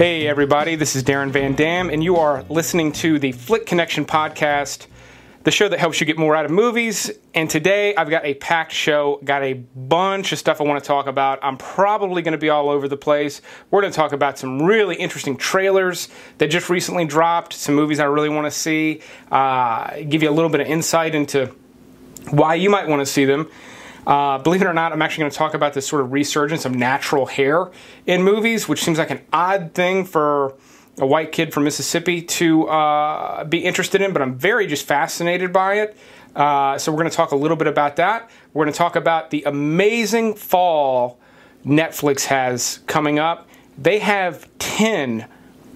Hey, everybody, this is Darren Van Dam, and you are listening to the Flick Connection podcast, the show that helps you get more out of movies. And today I've got a packed show, got a bunch of stuff I want to talk about. I'm probably going to be all over the place. We're going to talk about some really interesting trailers that just recently dropped, some movies I really want to see, uh, give you a little bit of insight into why you might want to see them. Uh, believe it or not, I'm actually going to talk about this sort of resurgence of natural hair in movies, which seems like an odd thing for a white kid from Mississippi to uh, be interested in, but I'm very just fascinated by it. Uh, so, we're going to talk a little bit about that. We're going to talk about the amazing fall Netflix has coming up. They have 10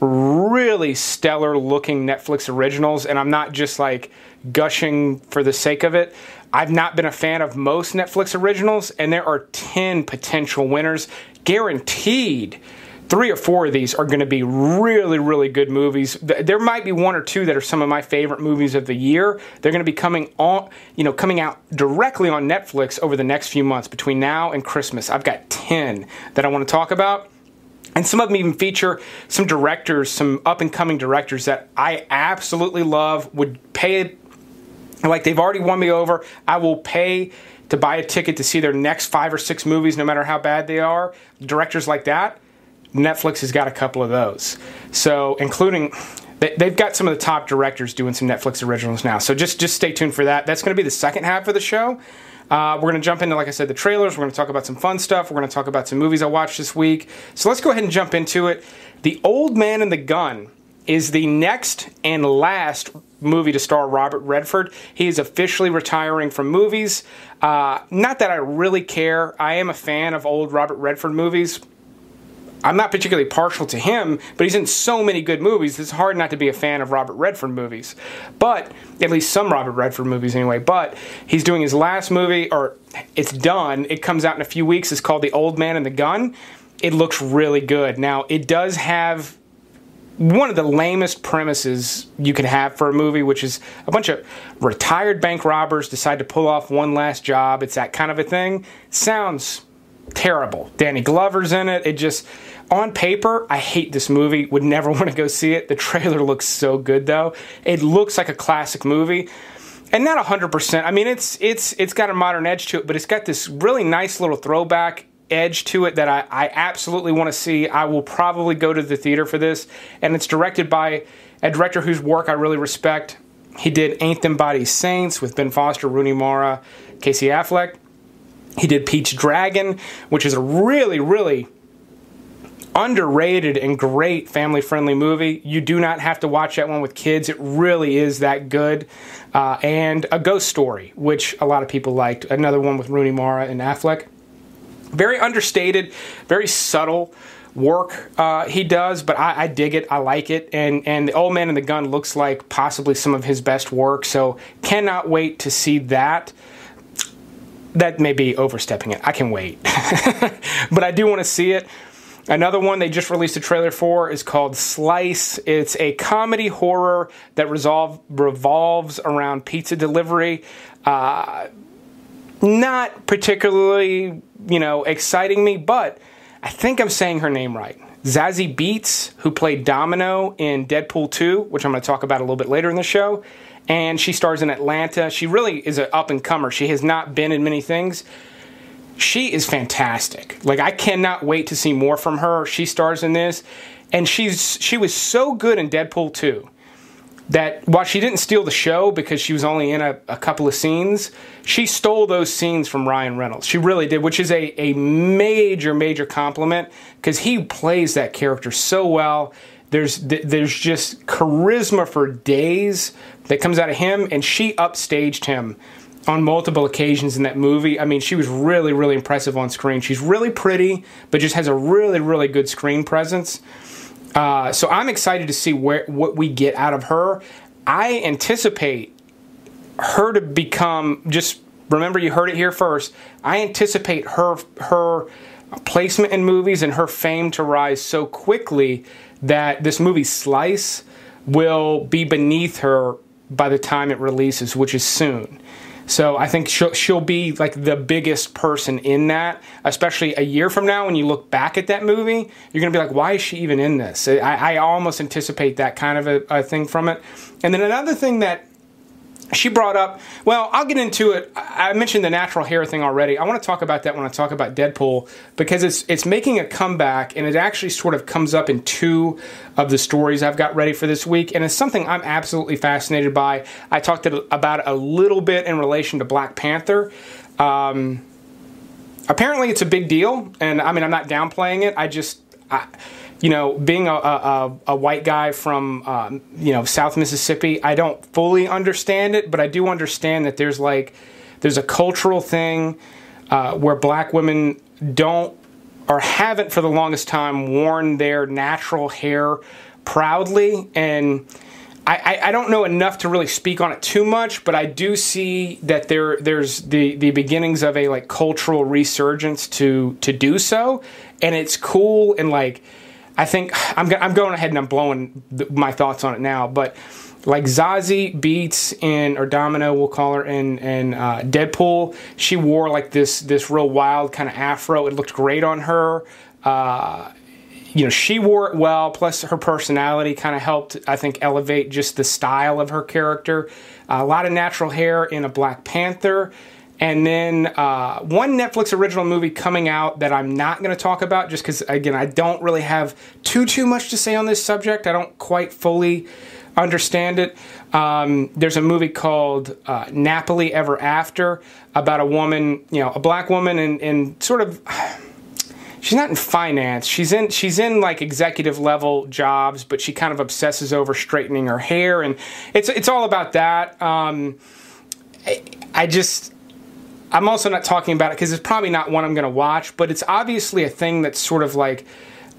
really stellar looking Netflix originals, and I'm not just like gushing for the sake of it. I've not been a fan of most Netflix originals, and there are 10 potential winners. Guaranteed, three or four of these are going to be really, really good movies. There might be one or two that are some of my favorite movies of the year. They're going to be coming on, you know, coming out directly on Netflix over the next few months between now and Christmas. I've got 10 that I want to talk about. And some of them even feature some directors, some up and coming directors that I absolutely love, would pay like they've already won me over. I will pay to buy a ticket to see their next five or six movies, no matter how bad they are. Directors like that, Netflix has got a couple of those. So, including they've got some of the top directors doing some Netflix originals now. So just just stay tuned for that. That's going to be the second half of the show. Uh, we're going to jump into, like I said, the trailers. We're going to talk about some fun stuff. We're going to talk about some movies I watched this week. So let's go ahead and jump into it. The Old Man and the Gun is the next and last movie to star Robert Redford. He is officially retiring from movies. Uh, not that I really care. I am a fan of old Robert Redford movies. I'm not particularly partial to him, but he's in so many good movies. It's hard not to be a fan of Robert Redford movies. But, at least some Robert Redford movies anyway. But he's doing his last movie, or it's done. It comes out in a few weeks. It's called The Old Man and the Gun. It looks really good. Now, it does have one of the lamest premises you could have for a movie, which is a bunch of retired bank robbers decide to pull off one last job. It's that kind of a thing. Sounds terrible. Danny Glover's in it. It just on paper, I hate this movie. Would never want to go see it. The trailer looks so good though. It looks like a classic movie. And not 100%. I mean, it's it's it's got a modern edge to it, but it's got this really nice little throwback edge to it that I, I absolutely want to see. I will probably go to the theater for this. And it's directed by a director whose work I really respect. He did Ain't Them Bodies Saints with Ben Foster, Rooney Mara, Casey Affleck. He did Pete's Dragon, which is a really, really underrated and great family friendly movie. You do not have to watch that one with kids. It really is that good. Uh, and A Ghost Story, which a lot of people liked. Another one with Rooney Mara and Affleck. Very understated, very subtle work uh, he does, but I, I, dig it. I like it, and and the Old Man and the Gun looks like possibly some of his best work. So cannot wait to see that. That may be overstepping it. I can wait, but I do want to see it. Another one they just released a trailer for is called Slice. It's a comedy horror that resolve, revolves around pizza delivery. Uh, not particularly, you know, exciting me, but I think I'm saying her name right. Zazie Beetz, who played Domino in Deadpool 2, which I'm going to talk about a little bit later in the show, and she stars in Atlanta. She really is an up and comer. She has not been in many things. She is fantastic. Like I cannot wait to see more from her. She stars in this, and she's she was so good in Deadpool 2 that while she didn't steal the show because she was only in a, a, couple of scenes, she stole those scenes from Ryan Reynolds. She really did, which is a, a major, major compliment because he plays that character so well. There's there's just charisma for days that comes out of him, and she upstaged him on multiple occasions in that movie. I mean, she was really, really impressive on screen. She's really pretty, but just has a really, really good screen presence. Uh, so I'm excited to see where what we get out of her. I anticipate her to become just remember you heard it here first. I anticipate her her placement in movies and her fame to rise so quickly that this movie Slice will be beneath her by the time it releases, which is soon. So I think she'll, she'll be like the biggest person in that, especially a year from now when you look back at that movie. You're going to be like, why is she even in this? I, I almost anticipate that kind of a, a thing from it. And then another thing that she brought up well i'll get into it. I mentioned the natural hair thing already. I want to talk about that when i talk about deadpool because it's it's making a comeback and it actually sort of comes up in two of the stories i've got ready for this week and it's something i'm absolutely fascinated by. I talked about it a little bit in relation to black panther. Um, apparently it's a big deal and i mean i'm not downplaying it. I just I, you know, being a, a, a white guy from, um, you know, South Mississippi, I don't fully understand it, but I do understand that there's like, there's a cultural thing uh, where black women don't or haven't for the longest time worn their natural hair proudly. And I, I, don't know enough to really speak on it too much, but I do see that there there's the, the beginnings of a like cultural resurgence to to do so, and it's cool and like I think I'm, I'm going ahead and I'm blowing my thoughts on it now, but like Zazie Beetz in or Domino, we'll call her in in uh, Deadpool. She wore like this this real wild kind of afro. It looked great on her. Uh, you know, she wore it well. Plus, her personality kind of helped, I think, elevate just the style of her character. Uh, a lot of natural hair in a Black Panther. And then uh, one Netflix original movie coming out that I'm not going to talk about just because, again, I don't really have too, too much to say on this subject. I don't quite fully understand it. Um, there's a movie called uh, Nappily Ever After about a woman, you know, a black woman and, and sort of. She's not in finance. She's in she's in like executive level jobs, but she kind of obsesses over straightening her hair, and it's it's all about that. Um, I, I just I'm also not talking about it because it's probably not one I'm going to watch, but it's obviously a thing that's sort of like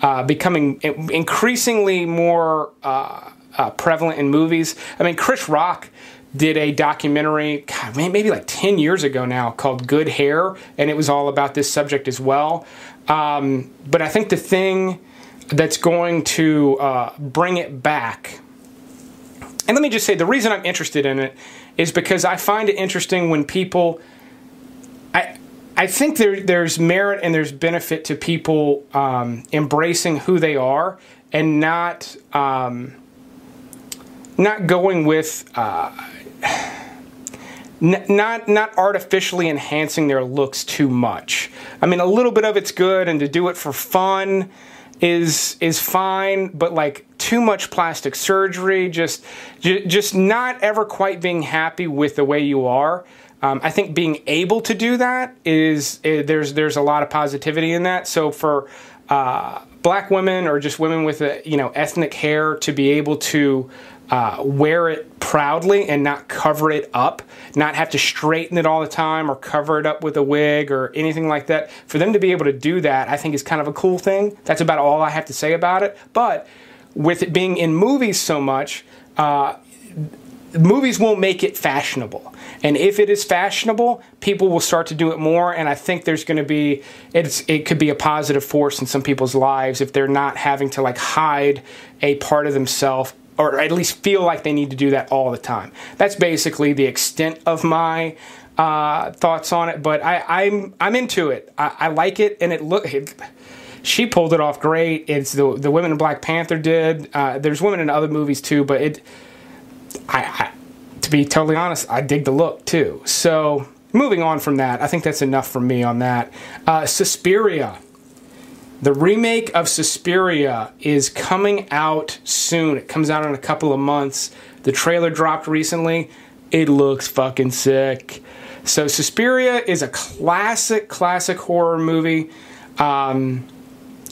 uh, becoming increasingly more uh, uh, prevalent in movies. I mean, Chris Rock did a documentary, God, maybe like 10 years ago now, called Good Hair, and it was all about this subject as well. Um, but I think the thing that's going to uh, bring it back, and let me just say the reason I'm interested in it is because I find it interesting when people I think there there's merit and there's benefit to people um, embracing who they are and not um, not going with. Uh, not not artificially enhancing their looks too much. I mean, a little bit of it's good, and to do it for fun is is fine. But like too much plastic surgery, just just not ever quite being happy with the way you are. Um, I think being able to do that is, is, eh, there's there's a lot of positivity in that. So for uh, black women or just women with a, you know ethnic hair to be able to uh, wear it proudly and not cover it up, not have to straighten it all the time or cover it up with a wig or anything like that. For them to be able to do that, I think is kind of a cool thing. That's about all I have to say about it. But with it being in movies so much, uh, movies won't make it fashionable. And if it is fashionable, people will start to do it more. And I think there's going to be it's it could be a positive force in some people's lives if they're not having to like hide a part of themselves or at least feel like they need to do that all the time. That's basically the extent of my uh, thoughts on it. But I, am I'm, I'm into it. I, I like it, and it look. It, she pulled it off great. It's the the women in Black Panther did. Uh, there's women in other movies too, but it. I, I to be totally honest, I dig the look too. So moving on from that, I think that's enough for me on that. Uh, Suspiria. The remake of Suspiria is coming out soon. It comes out in a couple of months. The trailer dropped recently. It looks fucking sick. So Suspiria is a classic, classic horror movie. Um,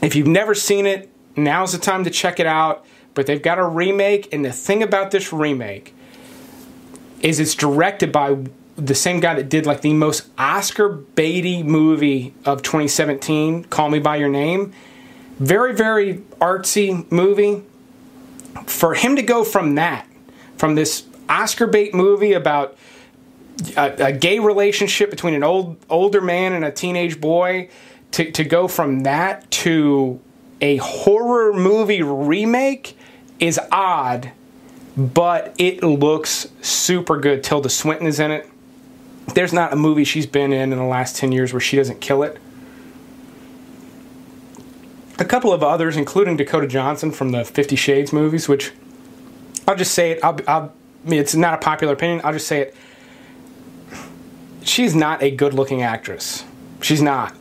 if you've never seen it, now's the time to check it out. But they've got a remake, and the thing about this remake is it's directed by the same guy that did like the most Oscar baity movie of 2017, Call Me by Your Name. Very, very artsy movie. For him to go from that, from this Oscar bait movie about a, a gay relationship between an old older man and a teenage boy, to, to go from that to a horror movie remake is odd, but it looks super good. Tilda Swinton is in it. There's not a movie she's been in in the last 10 years where she doesn't kill it. A couple of others, including Dakota Johnson from the Fifty Shades movies, which I'll just say it. I'll, I'll, it's not a popular opinion. I'll just say it. She's not a good looking actress. She's not.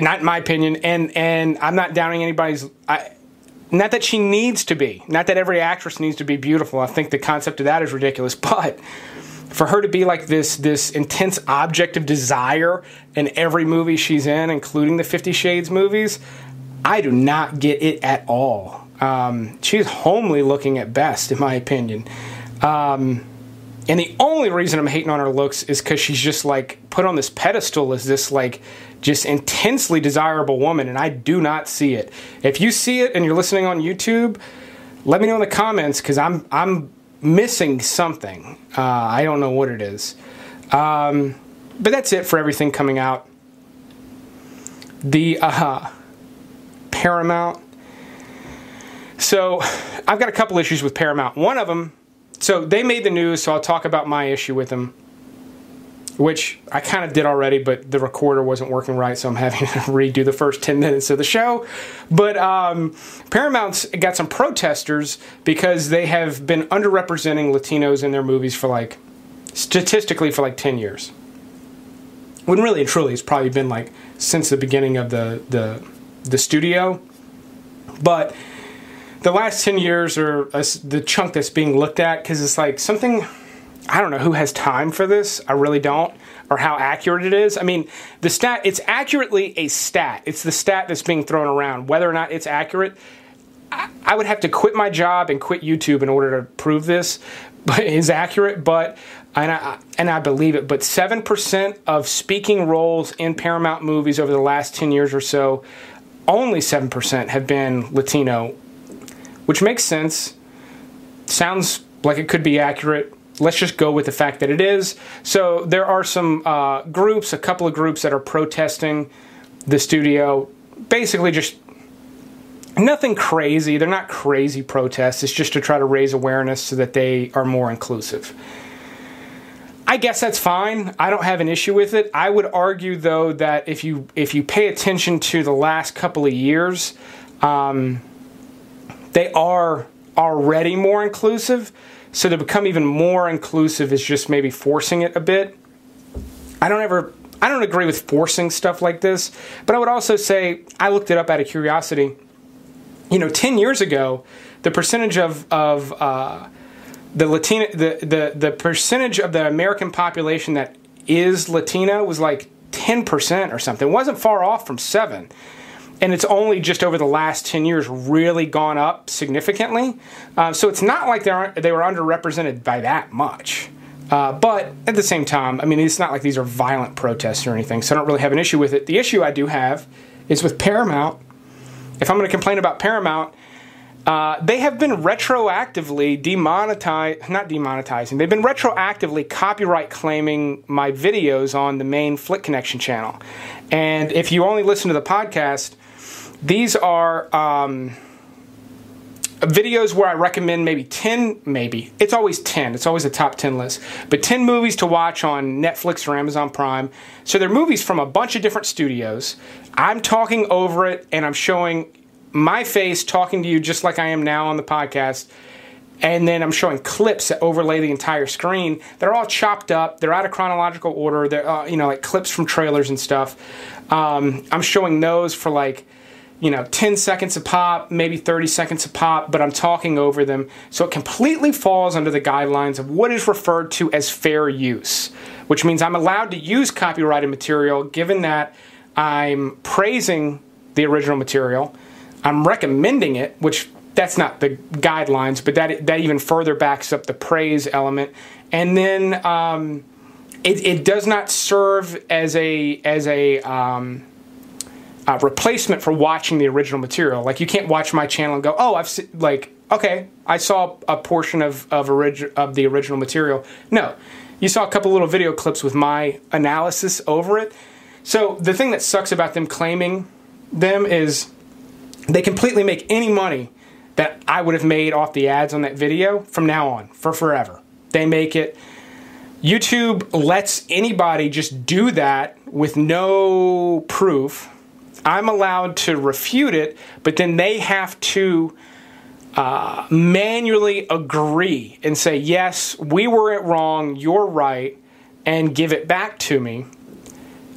Not in my opinion. And, and I'm not downing anybody's. I, not that she needs to be. Not that every actress needs to be beautiful. I think the concept of that is ridiculous. But for her to be like this this intense object of desire in every movie she's in, including the Fifty Shades movies, I do not get it at all. Um, she's homely looking at best, in my opinion. Um, and the only reason I'm hating on her looks is because she's just like put on this pedestal as this like just intensely desirable woman, and I do not see it. If you see it and you're listening on YouTube, let me know in the comments because I'm I'm missing something. Uh, I don't know what it is. Um, but that's it for everything coming out. The uh, Paramount. So I've got a couple issues with Paramount. One of them, so they made the news, so I'll talk about my issue with them, which I kind of did already, but the recorder wasn't working right, so I'm having to redo the first 10 minutes of the show. But um, Paramount's got some protesters because they have been underrepresenting Latinos in their movies for like, statistically, for like 10 years. When really and truly, it's probably been like since the beginning of the, the, the studio. But the last 10 years are the chunk that's being looked at because it's like something i don't know who has time for this i really don't or how accurate it is. I mean the stat it's accurately a stat. It's the stat that's being thrown around. Whether or not it's accurate i, I would have to quit my job and quit youtube in order to prove this but is accurate but and I, and I believe it but 7% of speaking roles in paramount movies over the last 10 years or so only 7% have been latino which makes sense. Sounds like it could be accurate. Let's just go with the fact that it is. So there are some uh, groups, a couple of groups that are protesting the studio. Basically, just nothing crazy. They're not crazy protests. It's just to try to raise awareness so that they are more inclusive. I guess that's fine. I don't have an issue with it. I would argue though that if you if you pay attention to the last couple of years, um, they are already more inclusive. So to become even more inclusive is just maybe forcing it a bit. I don't ever I don't agree with forcing stuff like this, but I would also say I looked it up out of curiosity. You know, ten years ago, the percentage of of uh, the Latina the, the the percentage of the American population that is Latina was like ten percent or something. It wasn't far off from seven and it's only just over the last 10 years really gone up significantly. Uh, so it's not like they they were underrepresented by that much. Uh, but at the same time, I mean, it's not like these are violent protests or anything, so I don't really have an issue with it. The issue I do have is with Paramount. If I'm going to complain about Paramount, uh, they have been retroactively demonetized, not demonetizing, they've been retroactively copyright claiming my videos on the main Flick Connection channel. And if you only listen to the podcast, these are um, videos where I recommend maybe 10, maybe. It's always 10. It's always a top 10 list. But 10 movies to watch on Netflix or Amazon Prime. So they're movies from a bunch of different studios. I'm talking over it and I'm showing my face talking to you just like I am now on the podcast. And then I'm showing clips that overlay the entire screen. They're all chopped up. They're out of chronological order. They're, uh, you know, like clips from trailers and stuff. Um, I'm showing those for like you know 10 seconds a pop maybe 30 seconds a pop but i'm talking over them. So it completely falls under the guidelines of what is referred to as fair use which means i'm allowed to use copyrighted material given that i'm praising the original material. I'm recommending it which that's not the guidelines but that that even further backs up the praise element. And then um, it, it does not serve as a as a um, uh, replacement for watching the original material. Like you can't watch my channel and go, oh, I've se-, like okay, I saw a portion of of, origi- of the original material. No, you saw a couple little video clips with my analysis over it. So the thing that sucks about them claiming them is they completely make any money that I would have made off the ads on that video from now on for forever. They make it. YouTube lets anybody just do that with no proof. I'm allowed to refute it, but then they have to uh, manually agree and say, yes, we were wrong, you're right, and give it back to me.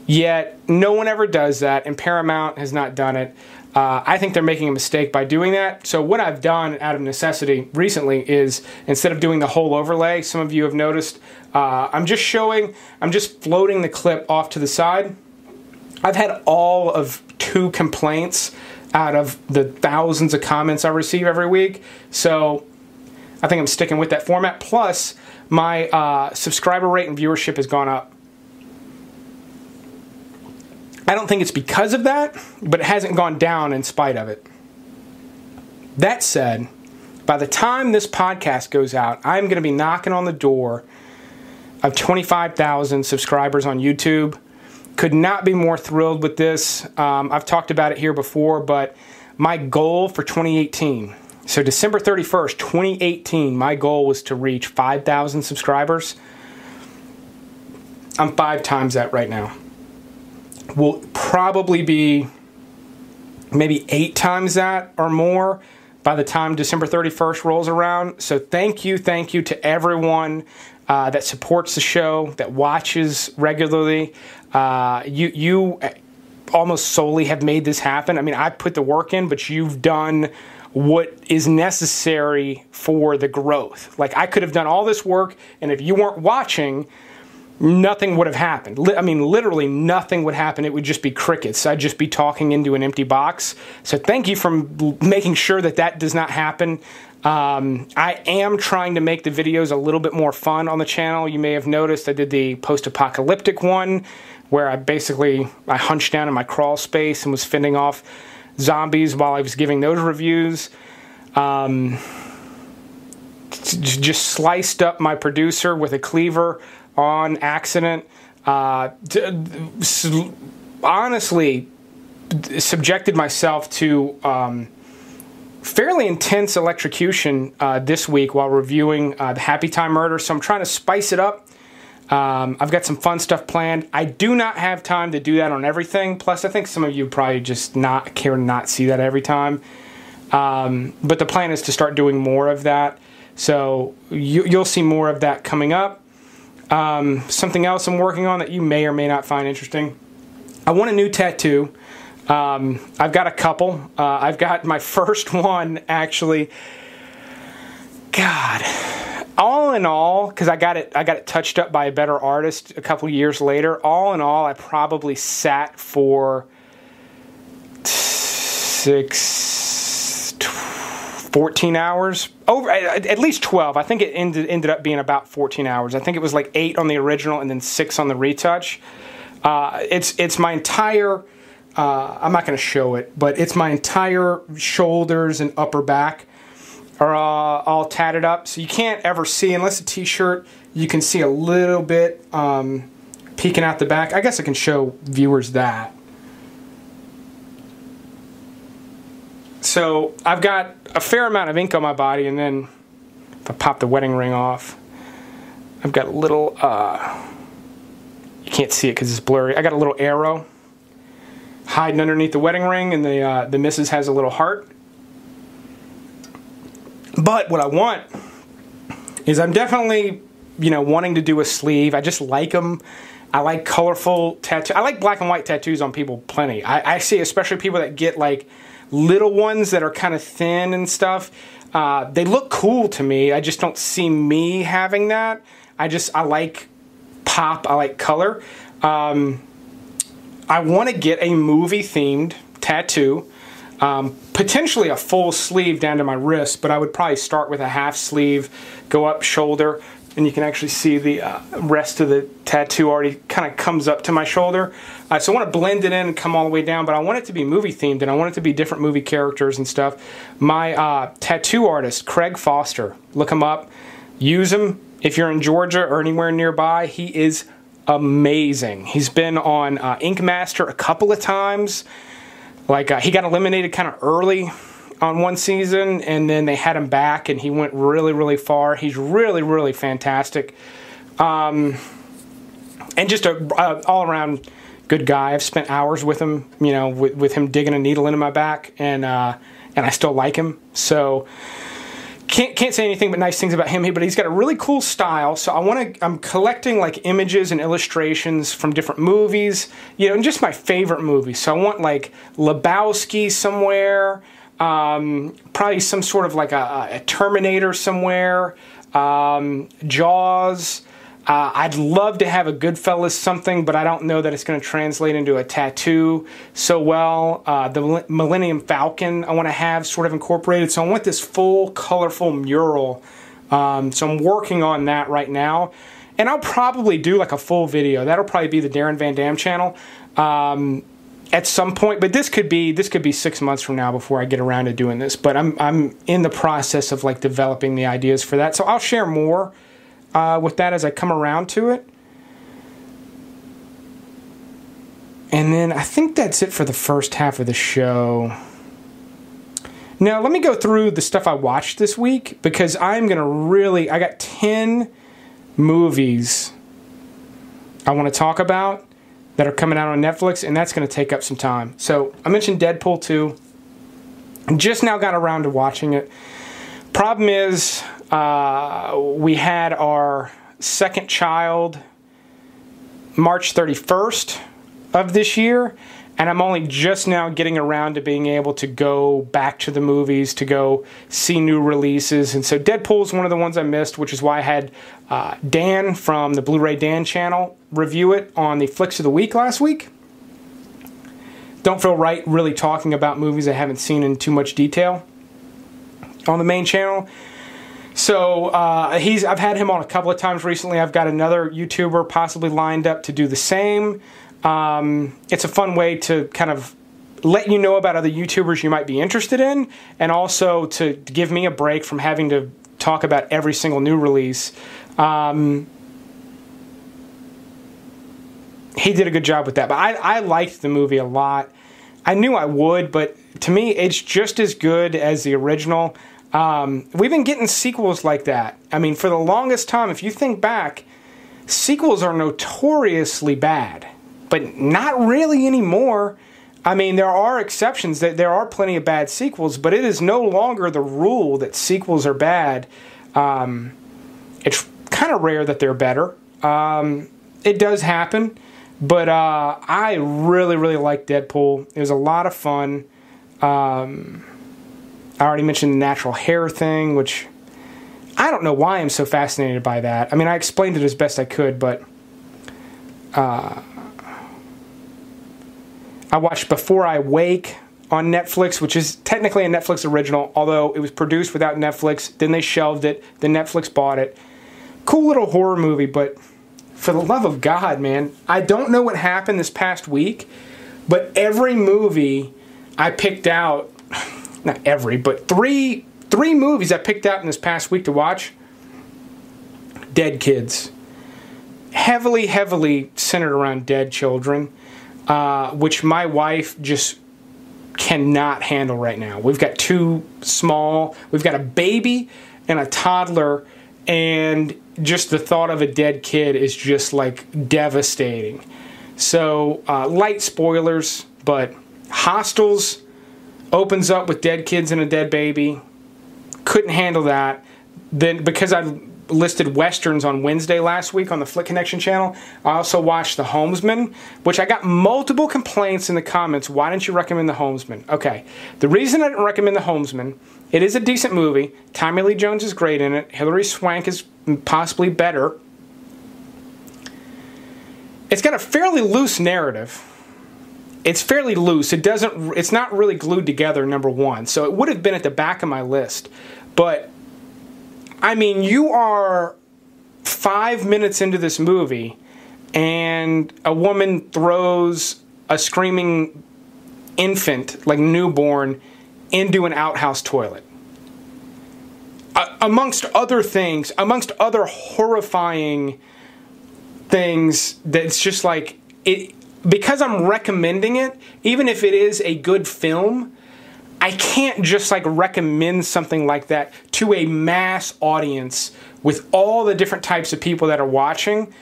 Yet, no one ever does that, and Paramount has not done it. Uh, I think they're making a mistake by doing that. So, what I've done out of necessity recently is instead of doing the whole overlay, some of you have noticed, uh, I'm just showing, I'm just floating the clip off to the side. I've had all of two complaints out of the thousands of comments I receive every week. So, I think I'm sticking with that format. Plus, my uh, subscriber rate and viewership has gone up I don't think it's because of that, but it hasn't gone down in spite of it. That said, by the time this podcast goes out, I'm going to be knocking on the door of 25,000 subscribers on YouTube. Could not be more thrilled with this. Um, I've talked about it here before, but my goal for 2018, so December 31st, 2018, my goal was to reach 5,000 subscribers. I'm five times that right now will probably be maybe eight times that or more by the time December 31st rolls around. So thank you, thank you to everyone uh, that supports the show, that watches regularly. Uh, you you almost solely have made this happen. I mean, I put the work in, but you've done what is necessary for the growth. Like I could have done all this work, and if you weren't watching, nothing would have happened. I mean, literally nothing would happen. It would just be crickets. I'd just be talking into an empty box. So thank you for making sure that that does not happen. Um, I am trying to make the videos a little bit more fun on the channel. You may have noticed I did the post-apocalyptic one where I basically I hunched down in my crawl space and was fending off zombies while I was giving those reviews. Um, just sliced up my producer with a cleaver on accident. Uh, honestly, subjected myself to um, fairly intense electrocution uh, this week while reviewing uh, the Happy Time Murder. So I'm trying to spice it up. Um, I've got some fun stuff planned. I do not have time to do that on everything. Plus, I think some of you probably just not care not see that every time. Um, but the plan is to start doing more of that. So you, you'll see more of that coming up. Um, something else I'm working on that you may or may not find interesting. I want a new tattoo. Um, I've got a couple. Uh, I've got my first one actually. God, all in all, because I got it, I got it touched up by a better artist a couple years later. All in all, I probably sat for six 14 hours. Over at least 12 i think it ended, ended up being about 14 hours. I think it was like 8 on the original and then 6 on the retouch. Uh, it's it's my entire uh, i'm not going to show it but it's my entire shoulders and upper back are uh, all tatted up so you can't ever see unless a t-shirt you can see a little bit um, peeking out the back i guess i can show viewers that So I've got a fair amount of ink on my body, and then if I pop the wedding ring off, I've got a little, uh, you can't see it because it's blurry. I got a little arrow hiding underneath the wedding ring, and the, uh, the missus has a little heart. But what I want is I'm definitely, you know, wanting to do a sleeve. I just like them. I like colorful tattoos. I like black and white tattoos on people plenty. I, I see especially people that get like little ones that are kind of thin and stuff. Uh, they look cool to me. I just don't see me having that. I just I like pop. I like color. Um, I want to get a movie themed tattoo. Um, potentially a full sleeve down to my wrist, but I would probably start with a half sleeve, go up shoulder, and you can actually see the uh, rest of the tattoo already kind of comes up to my shoulder. Uh, so I want to blend it in and come all the way down, but I want it to be movie themed and I want it to be different movie characters and stuff. My uh, tattoo artist, Craig Foster, look him up, use him if you're in Georgia or anywhere nearby. He is amazing. He's been on uh, Ink Master a couple of times. Like uh, he got eliminated kind of early on one season, and then they had him back, and he went really, really far. He's really, really fantastic, um, and just a all around good guy. I've spent hours with him, you know, with, with him digging a needle into my back, and uh, and I still like him. So can't can't say anything but nice things about him. Here, but he's got a really cool style. So I want to. I'm collecting like images and illustrations from different movies, you know, and just my favorite movies. So I want like Lebowski somewhere. Um, probably some sort of like a, a Terminator somewhere. Um, Jaws. Uh, I'd love to have a Goodfellas something, but I don't know that it's going to translate into a tattoo so well. Uh, the Millennium Falcon I want to have sort of incorporated, so I want this full, colorful mural. Um, so I'm working on that right now, and I'll probably do like a full video. That'll probably be the Darren Van Dam channel um, at some point. But this could be this could be six months from now before I get around to doing this. But I'm I'm in the process of like developing the ideas for that, so I'll share more uh, with that as I come around to it. And then I think that's it for the first half of the show. Now, let me go through the stuff I watched this week because I'm going to really. I got 10 movies I want to talk about that are coming out on Netflix, and that's going to take up some time. So, I mentioned Deadpool 2. Just now got around to watching it. Problem is, uh, we had our second child March 31st of this year, and I'm only just now getting around to being able to go back to the movies to go see new releases. And so Deadpool is one of the ones I missed, which is why I had uh, Dan from the Blu ray Dan channel review it on the Flicks of the Week last week. Don't feel right really talking about movies I haven't seen in too much detail on the main channel. So uh, he's I've had him on a couple of times recently. I've got another YouTuber possibly lined up to do the same. Um, it's a fun way to kind of let you know about other YouTubers you might be interested in, and also to give me a break from having to talk about every single new release. Um, he did a good job with that, but I, I liked the movie a lot. I knew I would, but to me, it's just as good as the original. Um, we've been getting sequels like that. I mean, for the longest time, if you think back, sequels are notoriously bad, but not really anymore. I mean, there are exceptions. That there are plenty of bad sequels, but it is no longer the rule that sequels are bad. Um, it's kind of rare that they're better. Um, it does happen, but uh, I really, really like Deadpool. It was a lot of fun. Um, I already mentioned the natural hair thing, which I don't know why I'm so fascinated by that. I mean, I explained it as best I could, but uh, I watched Before I Wake on Netflix, which is technically a Netflix original, although it was produced without Netflix. Then they shelved it. Then Netflix bought it. Cool little horror movie, but for the love of God, man, I don't know what happened this past week, but every movie I picked out not every, but three three movies I picked out in this past week to watch. Dead kids, heavily heavily centered around dead children, uh, which my wife just cannot handle right now. We've got two small, we've got a baby and a toddler, and just the thought of a dead kid is just like devastating. So, uh, light spoilers, but Hostiles opens up with dead kids and a dead baby. Couldn't handle that. Then because I listed westerns on Wednesday last week on the Flick Connection channel, I also watched The Homesman, which I got multiple complaints in the comments. Why didn't you recommend The Homesman? Okay, the reason I didn't recommend The Homesman, it is a decent movie. Tommy Lee Jones is great in it. Hilary Swank is possibly better. It's got a fairly loose narrative it's fairly loose. It doesn't. It's not really glued together. Number one, so it would have been at the back of my list, but I mean, you are five minutes into this movie, and a woman throws a screaming infant, like newborn, into an outhouse toilet. Uh, amongst other things, amongst other horrifying things, that's just like it. Because I'm recommending it, even if it is a good film, I can't just like recommend something like that to a mass audience with all the different types of people that are watching.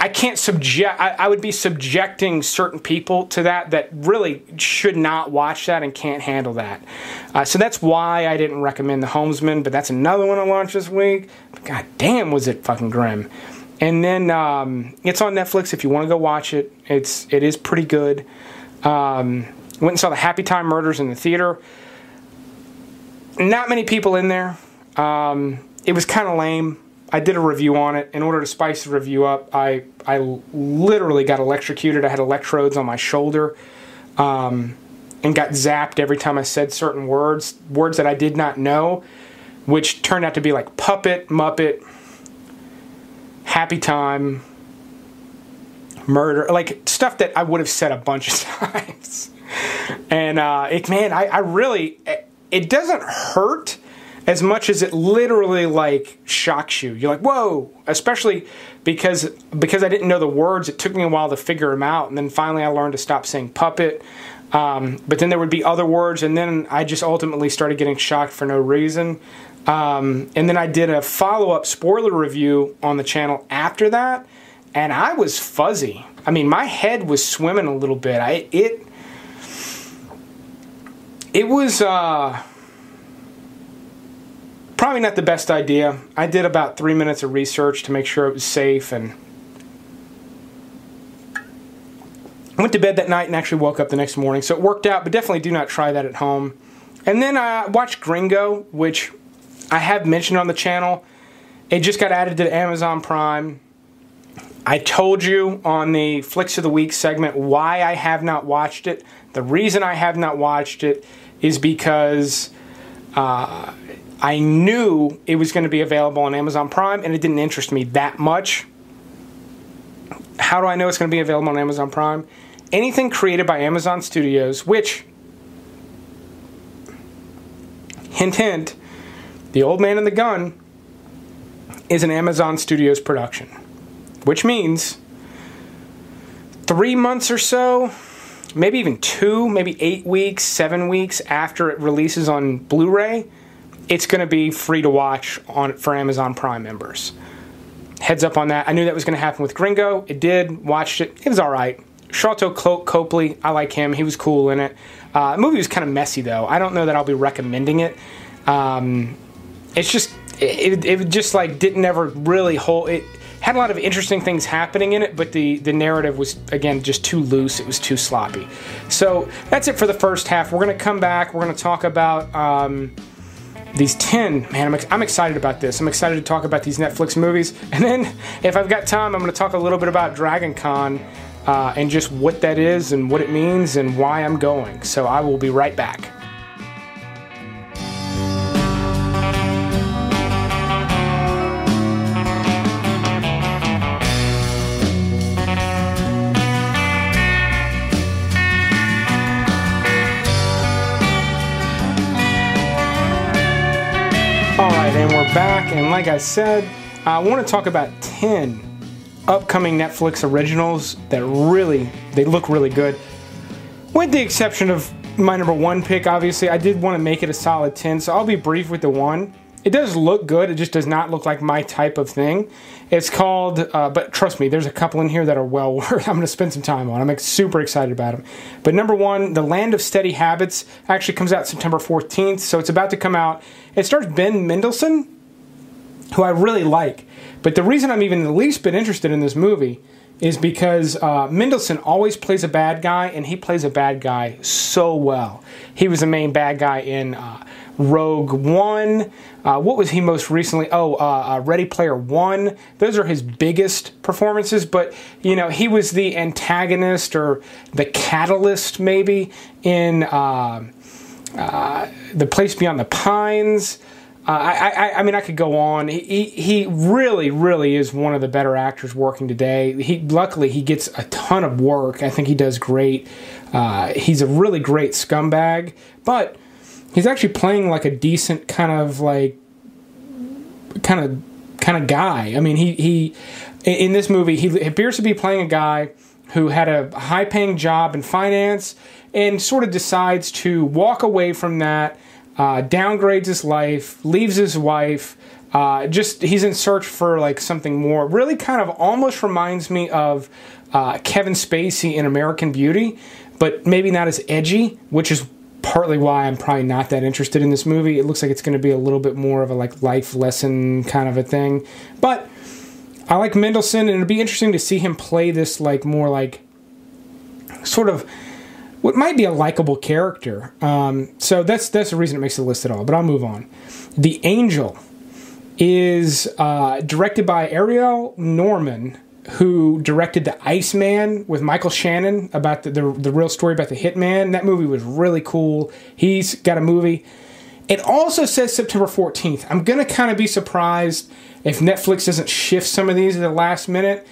I can't subject. I, I, would be subjecting certain people to that that really should not watch that and can't handle that. Uh, so that's why I didn't recommend The Homesman. But that's another one I launched this week. God damn, was it fucking grim! And then um, it's on Netflix if you want to go watch it. It's it is pretty good. Um, went and saw the Happy Time Murders in the theater. Not many people in there. Um, it was kind of lame. I did a review on it. In order to spice the review up, I I literally got electrocuted. I had electrodes on my shoulder, um, and got zapped every time I said certain words, words that I did not know, which turned out to be like puppet, muppet, happy time, murder, like stuff that I would have said a bunch of times. and uh, it, man, I, I really, it doesn't hurt as much as it literally like shocks you. You're like, whoa! Especially because because I didn't know the words. It took me a while to figure them out, and then finally I learned to stop saying puppet. Um, but then there would be other words, and then I just ultimately started getting shocked for no reason. Um, and then I did a follow up spoiler review on the channel after that, and I was fuzzy. I mean, my head was swimming a little bit. I it it was. Uh, probably not the best idea. I did about three minutes of research to make sure it was safe and I went to bed that night and actually woke up the next morning. So it worked out, but definitely do not try that at home. And then I watched Gringo, which I have mentioned on the channel. It just got added to Amazon Prime. I told you on the Flicks of the Week segment why I have not watched it. The reason I have not watched it is because uh, I knew it was going to be available on Amazon Prime, and it didn't interest me that much. How do I know it's going to be available on Amazon Prime? Anything created by Amazon Studios, which, hint, hint, The Old Man and the Gun is an Amazon Studios production, which means three months or so, maybe even two, maybe eight weeks, seven weeks after it releases on Blu ray it's going to be free to watch on for Amazon Prime members. Heads up on that. I knew that was going to happen with Gringo. It did. Watched it. It was all right. Sharlto Copley, I like him. He was cool in it. Uh, the movie was kind of messy though. I don't know that I'll be recommending it. Um, it's just it, it just like didn't ever really hold it had a lot of interesting things happening in it, but the, the narrative was, again, just too loose. It was too sloppy. So that's it for the first half. We're going to come back. We're going to talk about um, these 10 man I'm, I'm, excited about this i'm excited to talk about these netflix movies and then if i've got time i'm going to talk a little bit about dragon con uh, and just what that is and what it means and why i'm going so i will be right back back, and like I said, I want to talk about 10 upcoming Netflix originals that really they look really good. With the exception of my number one pick, obviously, I did want to make it a solid 10, so I'll be brief with the one. It does look good, it just does not look like my type of thing. It's called, uh, but trust me, there's a couple in here that are well worth. I'm going to spend some time on. I'm super excited about them. But number one, The Land of Steady Habits actually comes out September 14th, so it's about to come out. It stars Ben Mendelsohn, who I really like. But the reason I'm even the least bit interested in this movie is because uh, Mendelsohn always plays a bad guy, and he plays a bad guy so well. He was the main bad guy in uh, Rogue One. Uh, what was he most recently? Oh, uh, uh, Ready Player One. Those are his biggest performances, but you know he was the antagonist or the catalyst maybe in uh, The Place Beyond the Pines. Uh, I, I, I mean, I could go on. He, he, really, really is one of the better actors working today. He luckily he gets a ton of work. I think he does great. Uh, he's a really great scumbag, but he's actually playing like a decent kind of like kind of kind of guy. I mean, he he in this movie he appears to be playing a guy who had a high paying job in finance and sort of decides to walk away from that uh, downgrades his life, leaves his wife. Uh, just he's in search for like something more. Really, kind of almost reminds me of uh, Kevin Spacey in American Beauty, but maybe not as edgy, which is partly why I'm probably not that interested in this movie. It looks like it's going to be a little bit more of a like life lesson kind of a thing, but I like Mendelsohn, and it'd be interesting to see him play this like more like sort of what might be a likable character. Um, so that's that's the reason it makes the list at all. But I'll move on. The Angel is uh, directed by Ariel Vromen, who directed The Iceman with Michael Shannon about the, the, the real story about the hitman. That movie was really cool. He's got a movie. It also says September 14th. I'm going to kind of be surprised if Netflix doesn't shift some of these at the last minute.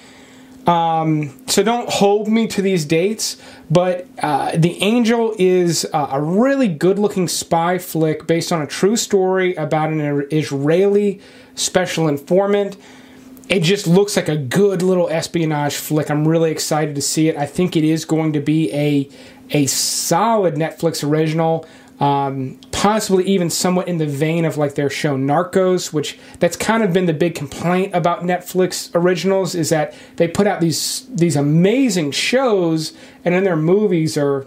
Um, so don't hold me to these dates, but uh, The Angel is uh, a really good looking spy flick based on a true story about an Israeli special informant. It just looks like a good little espionage flick. I'm really excited to see it. I think it is going to be a a solid Netflix original um, possibly even somewhat in the vein of like their show Narcos, which that's kind of been the big complaint about Netflix originals is that they put out these these amazing shows and then their movies are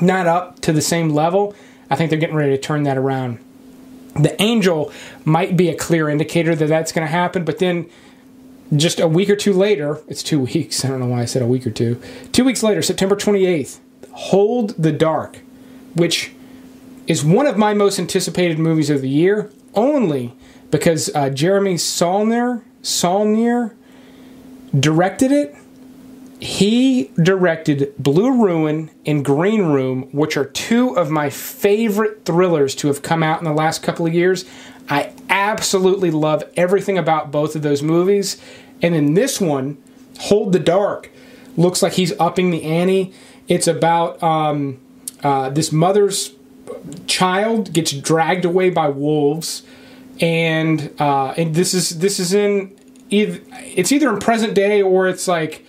not up to the same level. I think they're getting ready to turn that around. The Angel might be a clear indicator that that's going to happen, but then just a week or two later, it's two weeks. I don't know why I said a week or two. Two weeks later, September 28th, Hold the Dark, which is one of my most anticipated movies of the year, only because uh, Jeremy Saulnier, Saulnier directed it. He directed Blue Ruin and Green Room, which are two of my favorite thrillers to have come out in the last couple of years. I absolutely love everything about both of those movies. And in this one, Hold the Dark, looks like he's upping the ante. It's about um, uh, this mother's child gets dragged away by wolves, and uh, and this is this is in either it's either in present day or it's like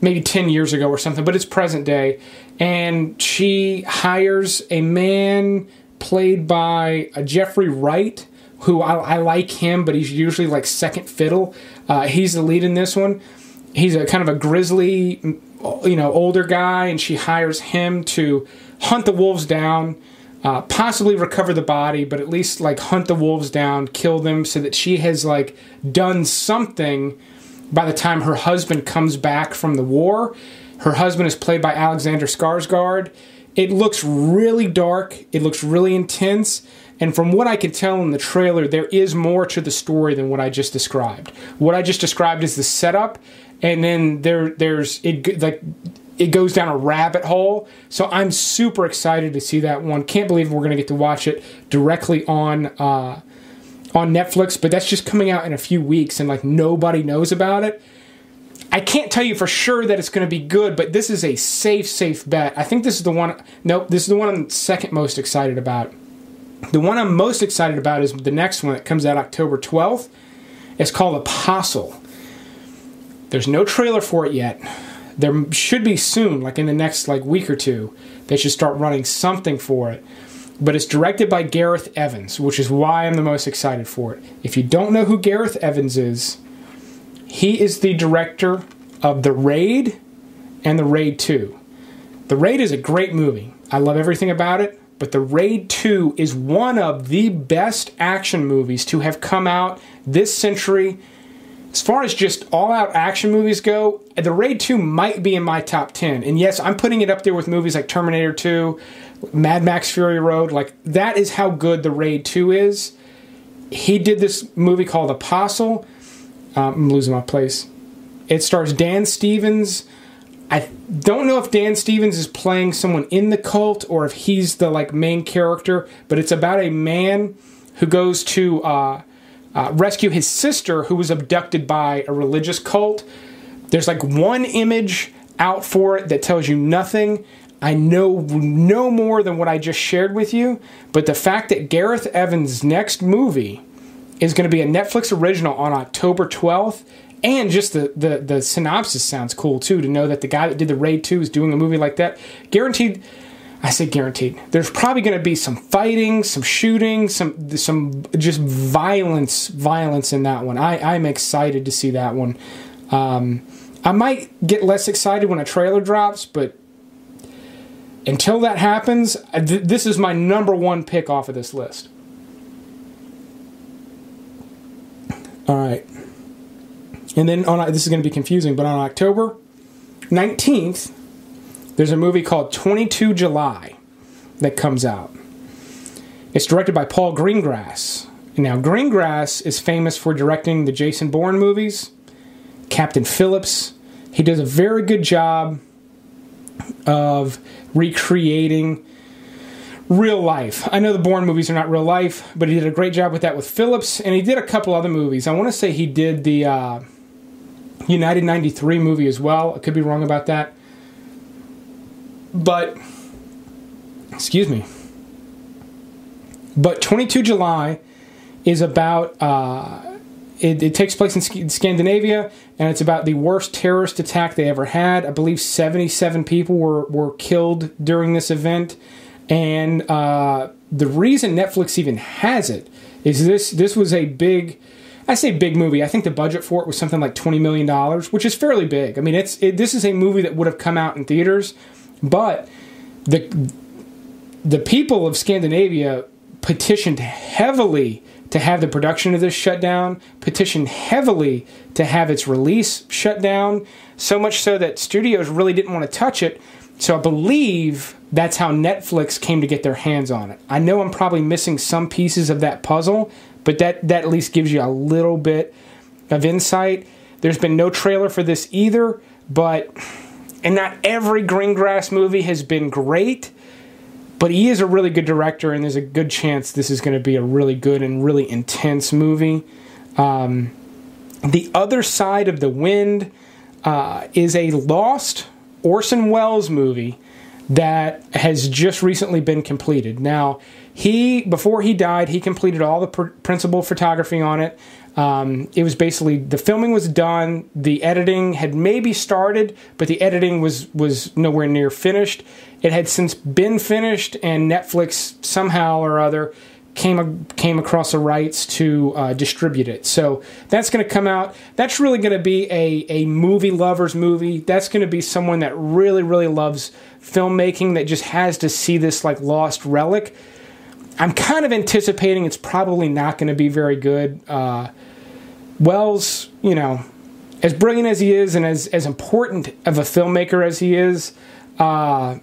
maybe 10 years ago or something, but it's present day. And she hires a man played by a Jeffrey Wright, who I, I like him, but he's usually like second fiddle. Uh, he's the lead in this one. He's a kind of a grizzly, you know, older guy, and she hires him to hunt the wolves down uh, possibly recover the body, but at least like hunt the wolves down, kill them, so that she has like done something by the time her husband comes back from the war. Her husband is played by Alexander Skarsgård. It looks really dark. It looks really intense. And from what I could tell in the trailer, there is more to the story than what I just described. What I just described is the setup, and then there there's it like it goes down a rabbit hole. So I'm super excited to see that one. Can't believe we're going to get to watch it directly on uh, on Netflix, but that's just coming out in a few weeks, and like nobody knows about it. I can't tell you for sure that it's going to be good, but this is a safe, safe bet. I think this is the one. Nope, this is the one I'm second most excited about. The one I'm most excited about is the next one that comes out October 12th. It's called Apostle. There's no trailer for it yet there should be soon, like in the next like week or two, they should start running something for it. But it's directed by Gareth Evans, which is why I'm the most excited for it. If you don't know who Gareth Evans is, he is the director of The Raid and The Raid 2. The Raid is a great movie. I love everything about it, but The Raid 2 is one of the best action movies to have come out this century as far as just all out action movies go, The Raid 2 might be in my top 10. And yes, I'm putting it up there with movies like Terminator 2, Mad Max Fury Road. Like, that is how good The Raid 2 is. He did this movie called Apostle. Um, I'm losing my place. It stars Dan Stevens. I don't know if Dan Stevens is playing someone in the cult or if he's the like main character, but it's about a man who goes to uh, uh, rescue his sister who was abducted by a religious cult. There's like one image out for it that tells you nothing. I know no more than what I just shared with you, but the fact that Gareth Evans' next movie is going to be a Netflix original on October 12th, and just the, the, the synopsis sounds cool too to know that the guy that did the Raid 2 is doing a movie like that. Guaranteed, I say guaranteed. There's probably going to be some fighting, some shooting, some some just violence, violence in that one. I, I'm excited to see that one. Um, I might get less excited when a trailer drops, but until that happens, uh, th- this is my number one pick off of this list. All right. And then on this is going to be confusing, but on October 19th, there's a movie called 22 July that comes out. It's directed by Paul Greengrass. Now, Greengrass is famous for directing the Jason Bourne movies, Captain Phillips. He does a very good job of recreating real life. I know the Bourne movies are not real life, but he did a great job with that with Phillips, and he did a couple other movies. I want to say he did the uh, United 93 movie as well. I could be wrong about that. But, excuse me. But 22 July is about, uh, it, it, takes place in Scandinavia, and it's about the worst terrorist attack they ever had. I believe 77 people were, were killed during this event. And uh, the reason Netflix even has it is this this was a big I say big movie. I think the budget for it was something like twenty million dollars, which is fairly big. I mean, it's it, this is a movie that would have come out in theaters, but the the people of Scandinavia petitioned heavily to have the production of this shut down, petitioned heavily to have its release shut down, so much so that studios really didn't want to touch it. So I believe that's how Netflix came to get their hands on it. I know I'm probably missing some pieces of that puzzle, but that, that at least gives you a little bit of insight. There's been no trailer for this either, but and not every Greengrass movie has been great, but he is a really good director, and there's a good chance this is going to be a really good and really intense movie. Um, the other side of the wind uh, is a lost Orson Welles movie that has just recently been completed. Now, he before he died, he completed all the pr- principal photography on it. Um, it was basically the filming was done, the editing had maybe started, but the editing was was nowhere near finished. It had since been finished, and Netflix somehow or other came came across the rights to uh, distribute it. So that's going to come out. That's really going to be a a movie lovers movie. That's going to be someone that really really loves filmmaking that just has to see this like lost relic. I'm kind of anticipating it's probably not going to be very good. Uh, Welles, you know, as brilliant as he is and as as important of a filmmaker as he is, uh,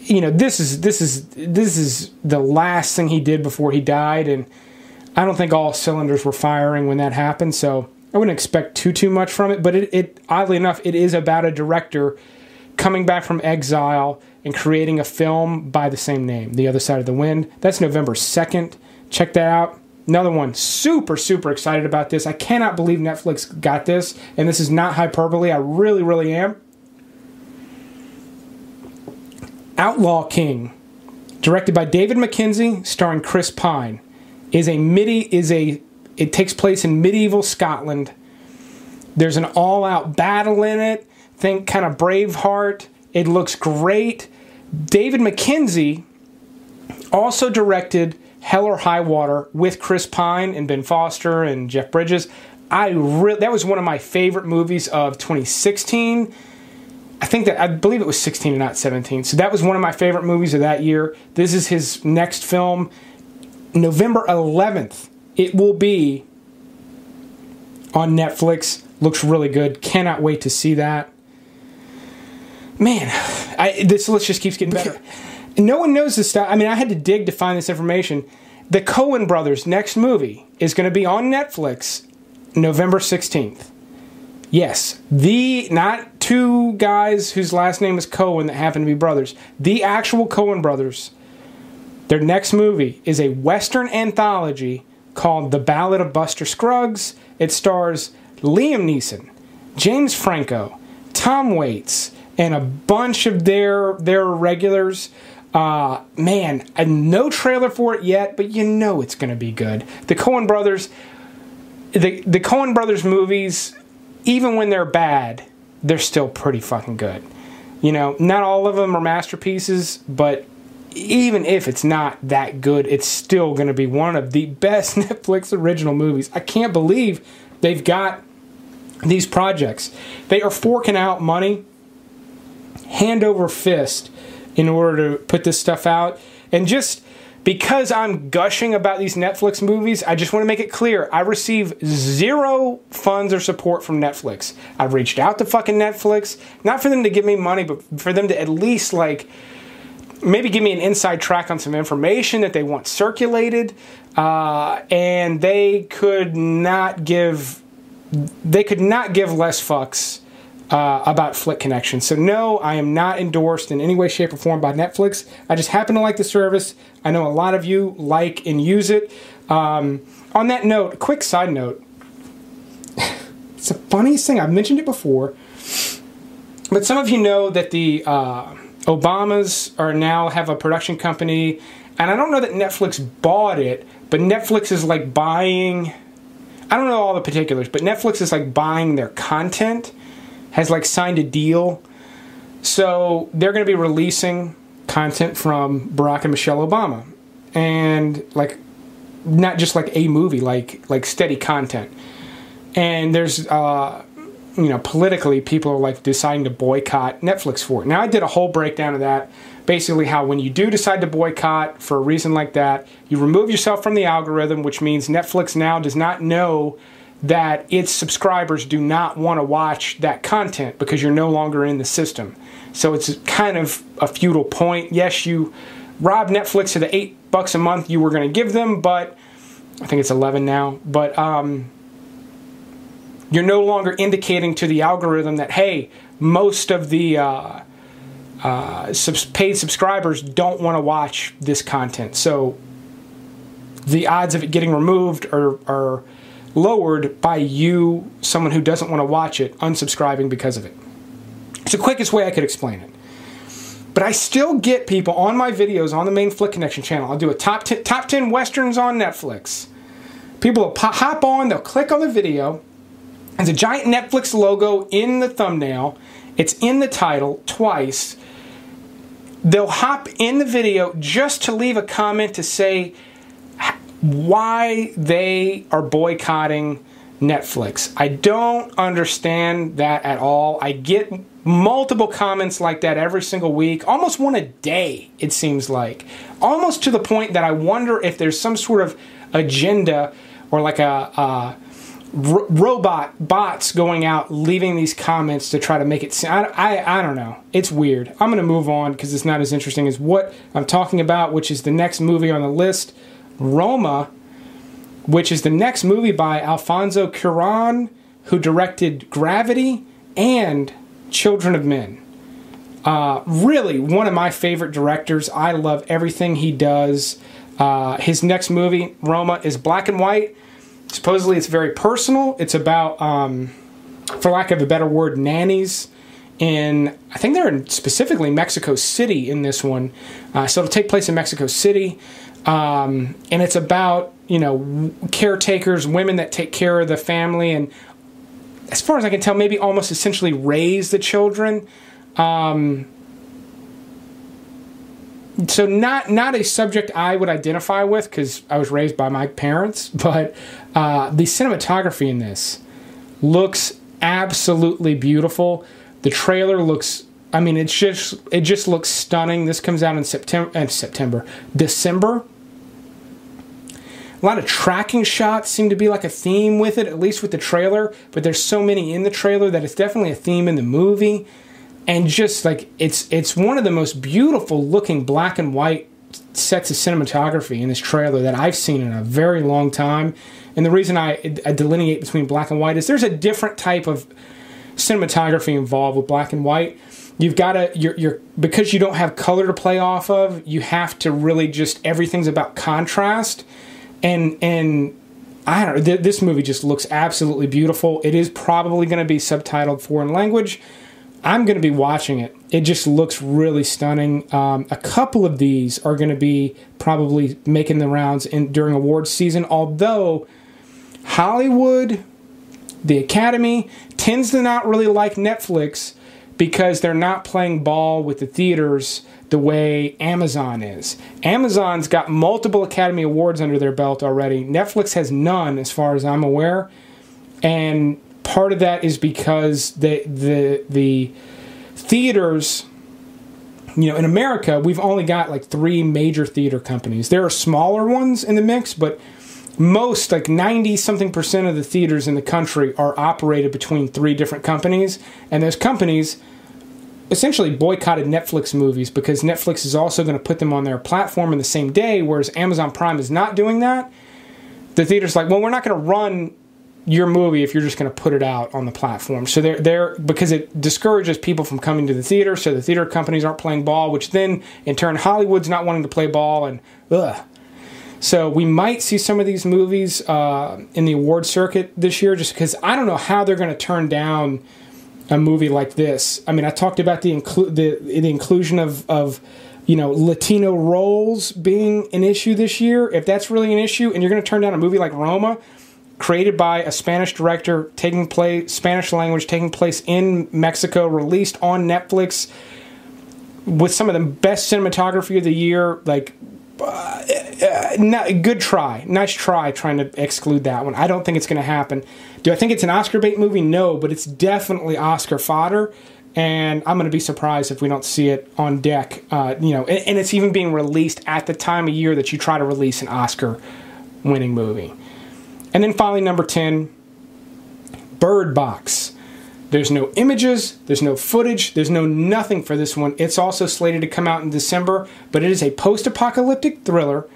you know this is this is this is the last thing he did before he died, and I don't think all cylinders were firing when that happened. So I wouldn't expect too too much from it. But it, it oddly enough, it is about a director coming back from exile and creating a film by the same name, The Other Side of the Wind. That's November second. Check that out. Another one, super, super excited about this. I cannot believe Netflix got this, and this is not hyperbole. I really, really am. Outlaw King, directed by David Mackenzie, starring Chris Pine, is a midi is a it takes place in medieval Scotland. There's an all-out battle in it. Think kind of Braveheart. It looks great. David Mackenzie also directed Hell or High Water with Chris Pine and Ben Foster and Jeff Bridges. I re- that was one of my favorite movies of 2016 I think that I believe it was 16 and not 17. So that was one of my favorite movies of that year. This is his next film. November 11th, it will be on Netflix. Looks really good. Cannot wait to see that. Man, I, this list just keeps getting better. No one knows this stuff. I mean, I had to dig to find this information. The Coen brothers' next movie is going to be on Netflix November 16th. Yes, the not two guys whose last name is Cohen that happen to be brothers. The actual Coen brothers. Their next movie is a Western anthology called The Ballad of Buster Scruggs. It stars Liam Neeson, James Franco, Tom Waits, and a bunch of their their regulars. Uh, man, no trailer for it yet, but you know it's going to be good. The Coen brothers, the the Coen brothers movies, even when they're bad, they're still pretty fucking good. You know, not all of them are masterpieces, but even if it's not that good, it's still going to be one of the best Netflix original movies. I can't believe they've got these projects. They are forking out money hand over fist in order to put this stuff out. And just because I'm gushing about these Netflix movies, I just want to make it clear I receive zero funds or support from Netflix. I've reached out to fucking Netflix, not for them to give me money, but for them to at least like maybe give me an inside track on some information that they want circulated. Uh, and they could not give they could not give less fucks uh, about Flick Connection. So, no, I am not endorsed in any way, shape, or form by Netflix. I just happen to like the service. I know a lot of you like and use it. Um, on that note, quick side note it's the funniest thing. I've mentioned it before, but some of you know that the uh, Obamas are now have a production company, and I don't know that Netflix bought it, but Netflix is like buying. I don't know all the particulars, but Netflix is like buying their content has like signed a deal. So they're going to be releasing content from Barack and Michelle Obama, and like not just like a movie, like like steady content. And there's uh, you know politically people are like deciding to boycott Netflix for it. Now I did a whole breakdown of that. Basically, how when you do decide to boycott for a reason like that, you remove yourself from the algorithm, which means Netflix now does not know that its subscribers do not want to watch that content because you're no longer in the system. So it's kind of a futile point. Yes, you rob Netflix of the eight bucks a month you were going to give them, but I think it's 11 now. But um, you're no longer indicating to the algorithm that, hey, most of the uh, uh, paid subscribers don't want to watch this content. So the odds of it getting removed are, are lowered by you, someone who doesn't want to watch it, unsubscribing because of it. It's the quickest way I could explain it. But I still get people on my videos on the main Flick Connection channel. I'll do a top 10, top 10 westerns on Netflix. People will pop, hop on, they'll click on the video. There's a giant Netflix logo in the thumbnail. It's in the title twice. They'll hop in the video just to leave a comment to say, why they are boycotting Netflix. I don't understand that at all. I get multiple comments like that every single week, almost one a day, it seems like. Almost to the point that I wonder if there's some sort of agenda or like a, robot bots going out leaving these comments to try to make it I, I, I don't know it's weird i'm going to move on because it's not as interesting as what i'm talking about which is the next movie on the list Roma, which is the next movie by Alfonso Cuaron, who directed Gravity and Children of Men. Uh, really, one of my favorite directors. I love everything he does. Uh, his next movie, Roma, is black and white. Supposedly, it's very personal. It's about, um, for lack of a better word, nannies in I think they're in specifically Mexico City in this one. Uh, so it'll take place in Mexico City. Um, and it's about you know caretakers, women that take care of the family, and as far as I can tell, maybe almost essentially raise the children. Um, so not not a subject I would identify with because I was raised by my parents, but uh, the cinematography in this looks absolutely beautiful. The trailer looks I mean, it's just it just looks stunning. This comes out in September, uh, September, December. A lot of tracking shots seem to be like a theme with it, at least with the trailer. But there's so many in the trailer that it's definitely a theme in the movie. And just like it's it's one of the most beautiful looking black and white sets of cinematography in this trailer that I've seen in a very long time. And the reason I, I delineate between black and white is there's a different type of cinematography involved with black and white. you've got to you're, you're because you don't have color to play off of you have to really just everything's about contrast and and i don't know th- this movie just looks absolutely beautiful. It is probably going to be subtitled foreign language. I'm going to be watching it. It just looks really stunning. Um, a couple of these are going to be probably making the rounds in during awards season although hollywood the academy tends to not really like netflix because they're not playing ball with the theaters the way Amazon is. Amazon's got multiple Academy Awards under their belt already. Netflix has none, as far as I'm aware, and part of that is because the the the theaters. You know, in America, we've only got like three major theater companies. There are smaller ones in the mix, but most, like 90 something percent of the theaters in the country, are operated between three different companies. And those companies essentially boycotted Netflix movies because Netflix is also going to put them on their platform in the same day, whereas Amazon Prime is not doing that. The theater's like, well, we're not going to run your movie if you're just going to put it out on the platform. So they're there because it discourages people from coming to the theater. So the theater companies aren't playing ball, which then in turn Hollywood's not wanting to play ball, and ugh. So we might see some of these movies uh, in the award circuit this year, just because I don't know how they're going to turn down a movie like this. I mean, I talked about the inclu- the, the inclusion of of you know Latino roles being an issue this year. If that's really an issue, and you're going to turn down a movie like Roma, created by a Spanish director, taking place Spanish language, taking place in Mexico, released on Netflix, with some of the best cinematography of the year, like. Uh, uh, good try, nice try, trying to exclude that one. I don't think it's going to happen. Do I think it's an Oscar bait movie? No, but it's definitely Oscar fodder, and I'm going to be surprised if we don't see it on deck. Uh, you know, and, and it's even being released at the time of year that you try to release an Oscar-winning movie. And then finally, number ten, Bird Box. There's no images, there's no footage, there's no nothing for this one. It's also slated to come out in December, but it is a post apocalyptic thriller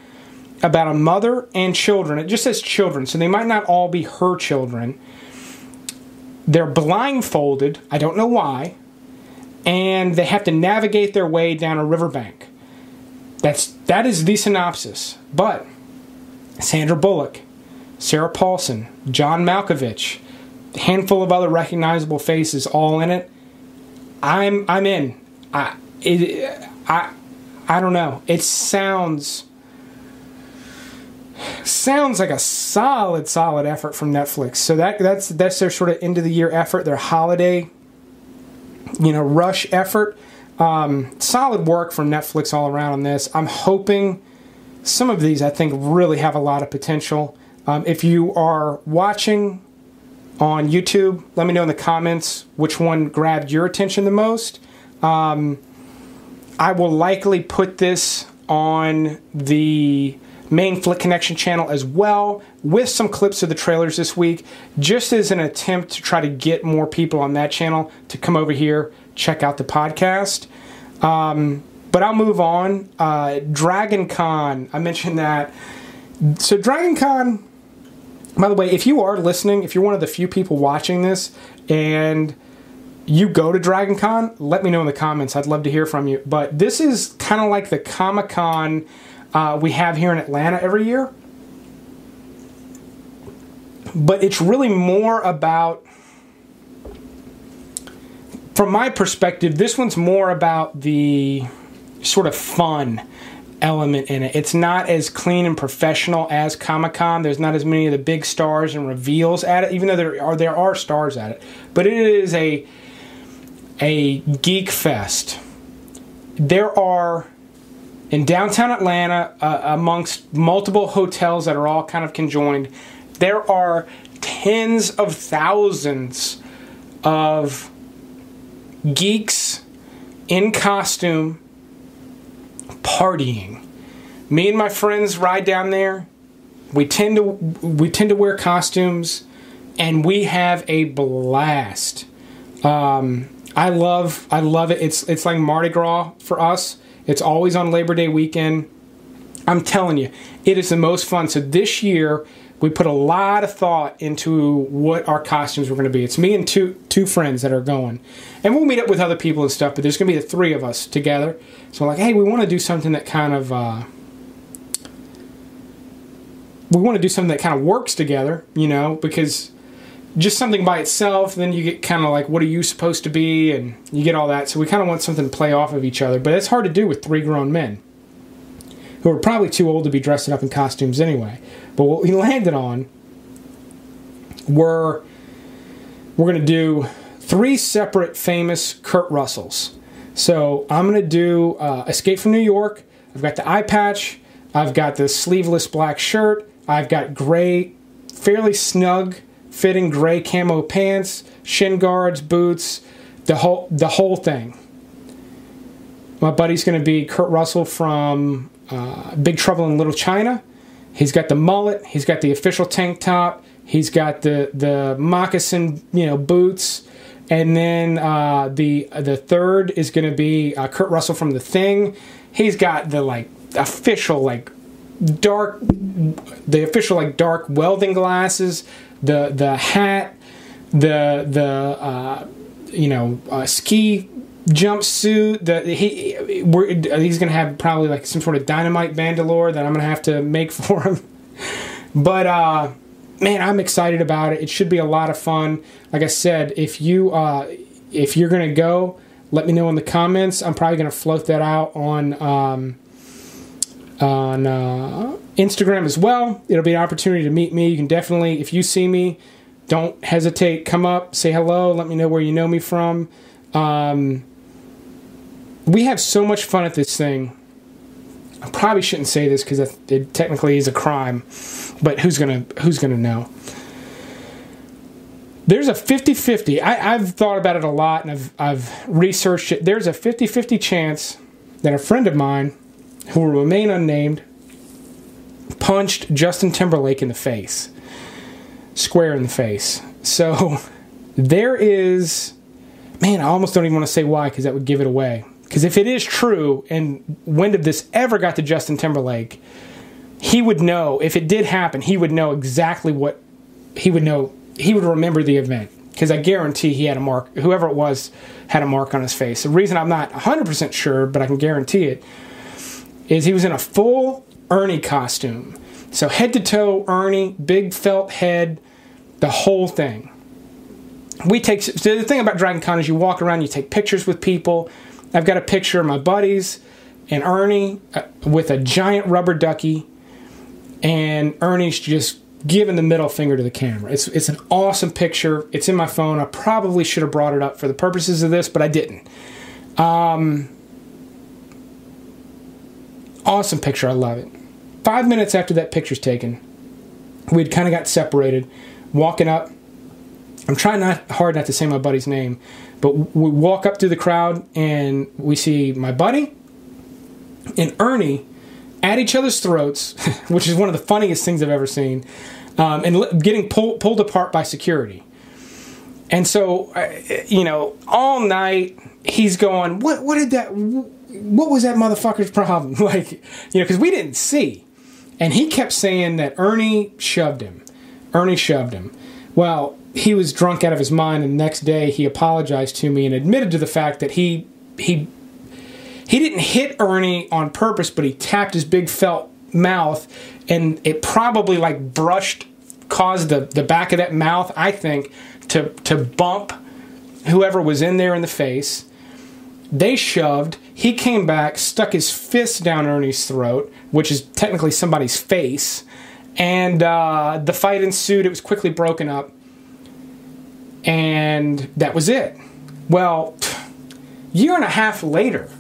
about a mother and children. It just says children, so they might not all be her children. They're blindfolded, I don't know why, and they have to navigate their way down a riverbank. That's that is the synopsis. But Sandra Bullock, Sarah Paulson, John Malkovich, handful of other recognizable faces all in it. I'm I'm in. I it, I I don't know. It sounds sounds like a solid solid effort from Netflix. So that that's that's their sort of end of the year effort, their holiday you know rush effort. Um, solid work from Netflix all around on this. I'm hoping some of these I think really have a lot of potential. Um, if you are watching on YouTube. Let me know in the comments which one grabbed your attention the most. Um, I will likely put this on the main Flick Connection channel as well, with some clips of the trailers this week, just as an attempt to try to get more people on that channel to come over here, check out the podcast. Um, but I'll move on. Uh, Dragon Con, I mentioned that. So, Dragon Con by the way, if you are listening, if you're one of the few people watching this and you go to Dragon Con, let me know in the comments. I'd love to hear from you. But this is kind of like the Comic Con uh, we have here in Atlanta every year. But it's really more about, from my perspective, this one's more about the sort of fun element in it. It's not as clean and professional as Comic Con. There's not as many of the big stars and reveals at it, even though there are there are stars at it. But it is a a geek fest. There are in downtown Atlanta, uh, amongst multiple hotels that are all kind of conjoined, there are tens of thousands of geeks in costume partying. Me and my friends ride down there. We tend to we tend to wear costumes, and we have a blast. Um, I love I love it. It's it's like Mardi Gras for us. It's always on Labor Day weekend. I'm telling you, it is the most fun. So this year we put a lot of thought into what our costumes were going to be. It's me and two two friends that are going, and we'll meet up with other people and stuff. But there's going to be the three of us together. So like, hey, we want to do something that kind of uh, we want to do something that kind of works together, you know, because just something by itself, then you get kind of like, what are you supposed to be, and you get all that. So we kind of want something to play off of each other, but it's hard to do with three grown men who are probably too old to be dressing up in costumes anyway. But what we landed on were we're going to do three separate famous Kurt Russells. So I'm going to do uh, Escape from New York. I've got the eye patch. I've got the sleeveless black shirt. I've got gray, fairly snug fitting gray camo pants, shin guards, boots, the whole the whole thing. My buddy's going to be Kurt Russell from uh, Big Trouble in Little China. He's got the mullet. He's got the official tank top. He's got the the moccasin, you know, boots. And then uh, the the third is going to be uh, Kurt Russell from The Thing. He's got the like official like dark, the official like dark welding glasses, the the hat, the the uh, you know uh, ski jumpsuit. The he he's gonna have probably like some sort of dynamite bandolier that I'm gonna have to make for him. but uh, man, I'm excited about it. It should be a lot of fun. Like I said, if you uh, if you're gonna go, let me know in the comments. I'm probably gonna float that out on. Um, on uh, Instagram as well. It'll be an opportunity to meet me. You can definitely, if you see me, don't hesitate. Come up, say hello, let me know where you know me from. Um, we have so much fun at this thing. I probably shouldn't say this because it technically is a crime, but who's gonna who's gonna know? There's a 50-50. I, I've thought about it a lot and I've I've researched it. There's a 50-50 chance that a friend of mine who will remain unnamed, punched Justin Timberlake in the face, square in the face. So there is, man, I almost don't even want to say why because that would give it away. Because if it is true, and when did this ever got to Justin Timberlake, he would know, if it did happen, he would know exactly what, he would know, he would remember the event. Because I guarantee he had a mark, whoever it was had a mark on his face. The reason I'm not 100% sure, but I can guarantee it, is he was in a full Ernie costume. So head to toe Ernie, big felt head, the whole thing. We take so the thing about Dragon Con is you walk around, you take pictures with people. I've got a picture of my buddies and Ernie uh, with a giant rubber ducky, and Ernie's just giving the middle finger to the camera. It's it's an awesome picture. It's in my phone. I probably should have brought it up for the purposes of this, but I didn't. Um, Awesome picture. I love it. Five minutes after that picture's taken, we'd kind of got separated, walking up. I'm trying not hard not to say my buddy's name, but we walk up through the crowd and we see my buddy and Ernie at each other's throats, which is one of the funniest things I've ever seen, um, and getting pull, pulled apart by security. And so, you know, all night he's going, "What? What did that? what was that motherfucker's problem? like, you know, because we didn't see. And he kept saying that Ernie shoved him. Ernie shoved him. Well, he was drunk out of his mind, and the next day he apologized to me and admitted to the fact that he he he didn't hit Ernie on purpose, but he tapped his big felt mouth, and it probably like brushed, caused the the back of that mouth, I think, to to bump whoever was in there in the face. They shoved. He came back, stuck his fist down Ernie's throat, which is technically somebody's face, and uh, the fight ensued. It was quickly broken up, and that was it. Well, year and a half later,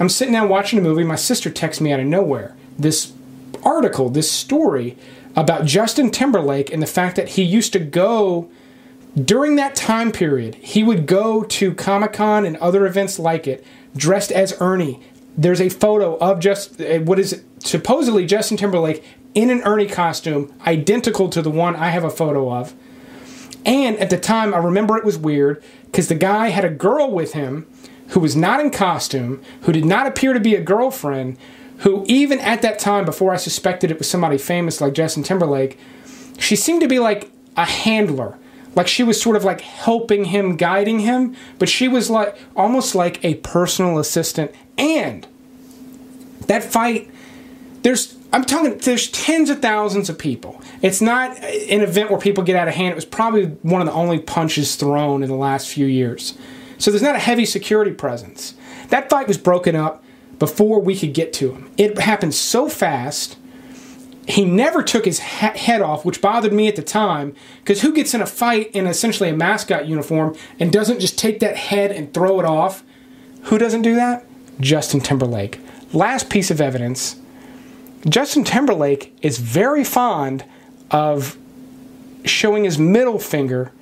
I'm sitting down watching a movie. My sister texts me out of nowhere this article, this story about Justin Timberlake and the fact that he used to go during that time period, he would go to Comic Con and other events like it dressed as Ernie. There's a photo of just uh, what is it, supposedly Justin Timberlake in an Ernie costume, identical to the one I have a photo of. And at the time, I remember it was weird because the guy had a girl with him who was not in costume, who did not appear to be a girlfriend, who, even at that time, before I suspected it was somebody famous like Justin Timberlake, she seemed to be like a handler. Like she was sort of like helping him, guiding him, but she was like almost like a personal assistant. And that fight, there's I'm talking there's tens of thousands of people. It's not an event where people get out of hand. It was probably one of the only punches thrown in the last few years. So there's not a heavy security presence. That fight was broken up before we could get to him. It happened so fast. He never took his ha- head off, which bothered me at the time, because who gets in a fight in essentially a mascot uniform and doesn't just take that head and throw it off? Who doesn't do that? Justin Timberlake. Last piece of evidence Justin Timberlake is very fond of showing his middle finger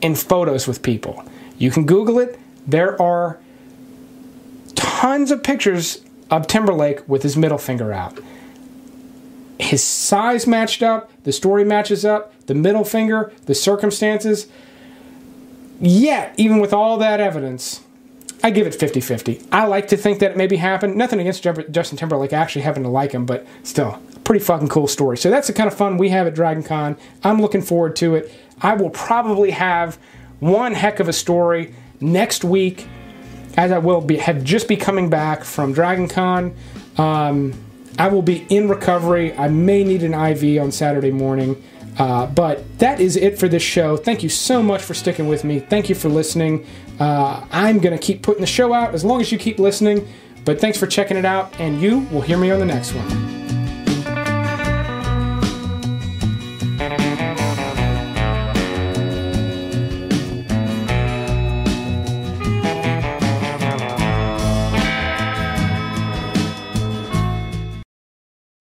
in photos with people. You can Google it. There are tons of pictures of Timberlake with his middle finger out. His size matched up, the story matches up, the middle finger, the circumstances. Yet, even with all that evidence, I give it 50 50. I like to think that it maybe happened. Nothing against Justin Timberlake. Actually happen to like him, but still, pretty fucking cool story. So that's the kind of fun we have at Dragon Con. I'm looking forward to it. I will probably have one heck of a story next week, as I will be have just be coming back from Dragon Con. Um, I will be in recovery. I may need an IV on Saturday morning. Uh, but that is it for this show. Thank you so much for sticking with me. Thank you for listening. Uh, I'm going to keep putting the show out as long as you keep listening. But thanks for checking it out, and you will hear me on the next one.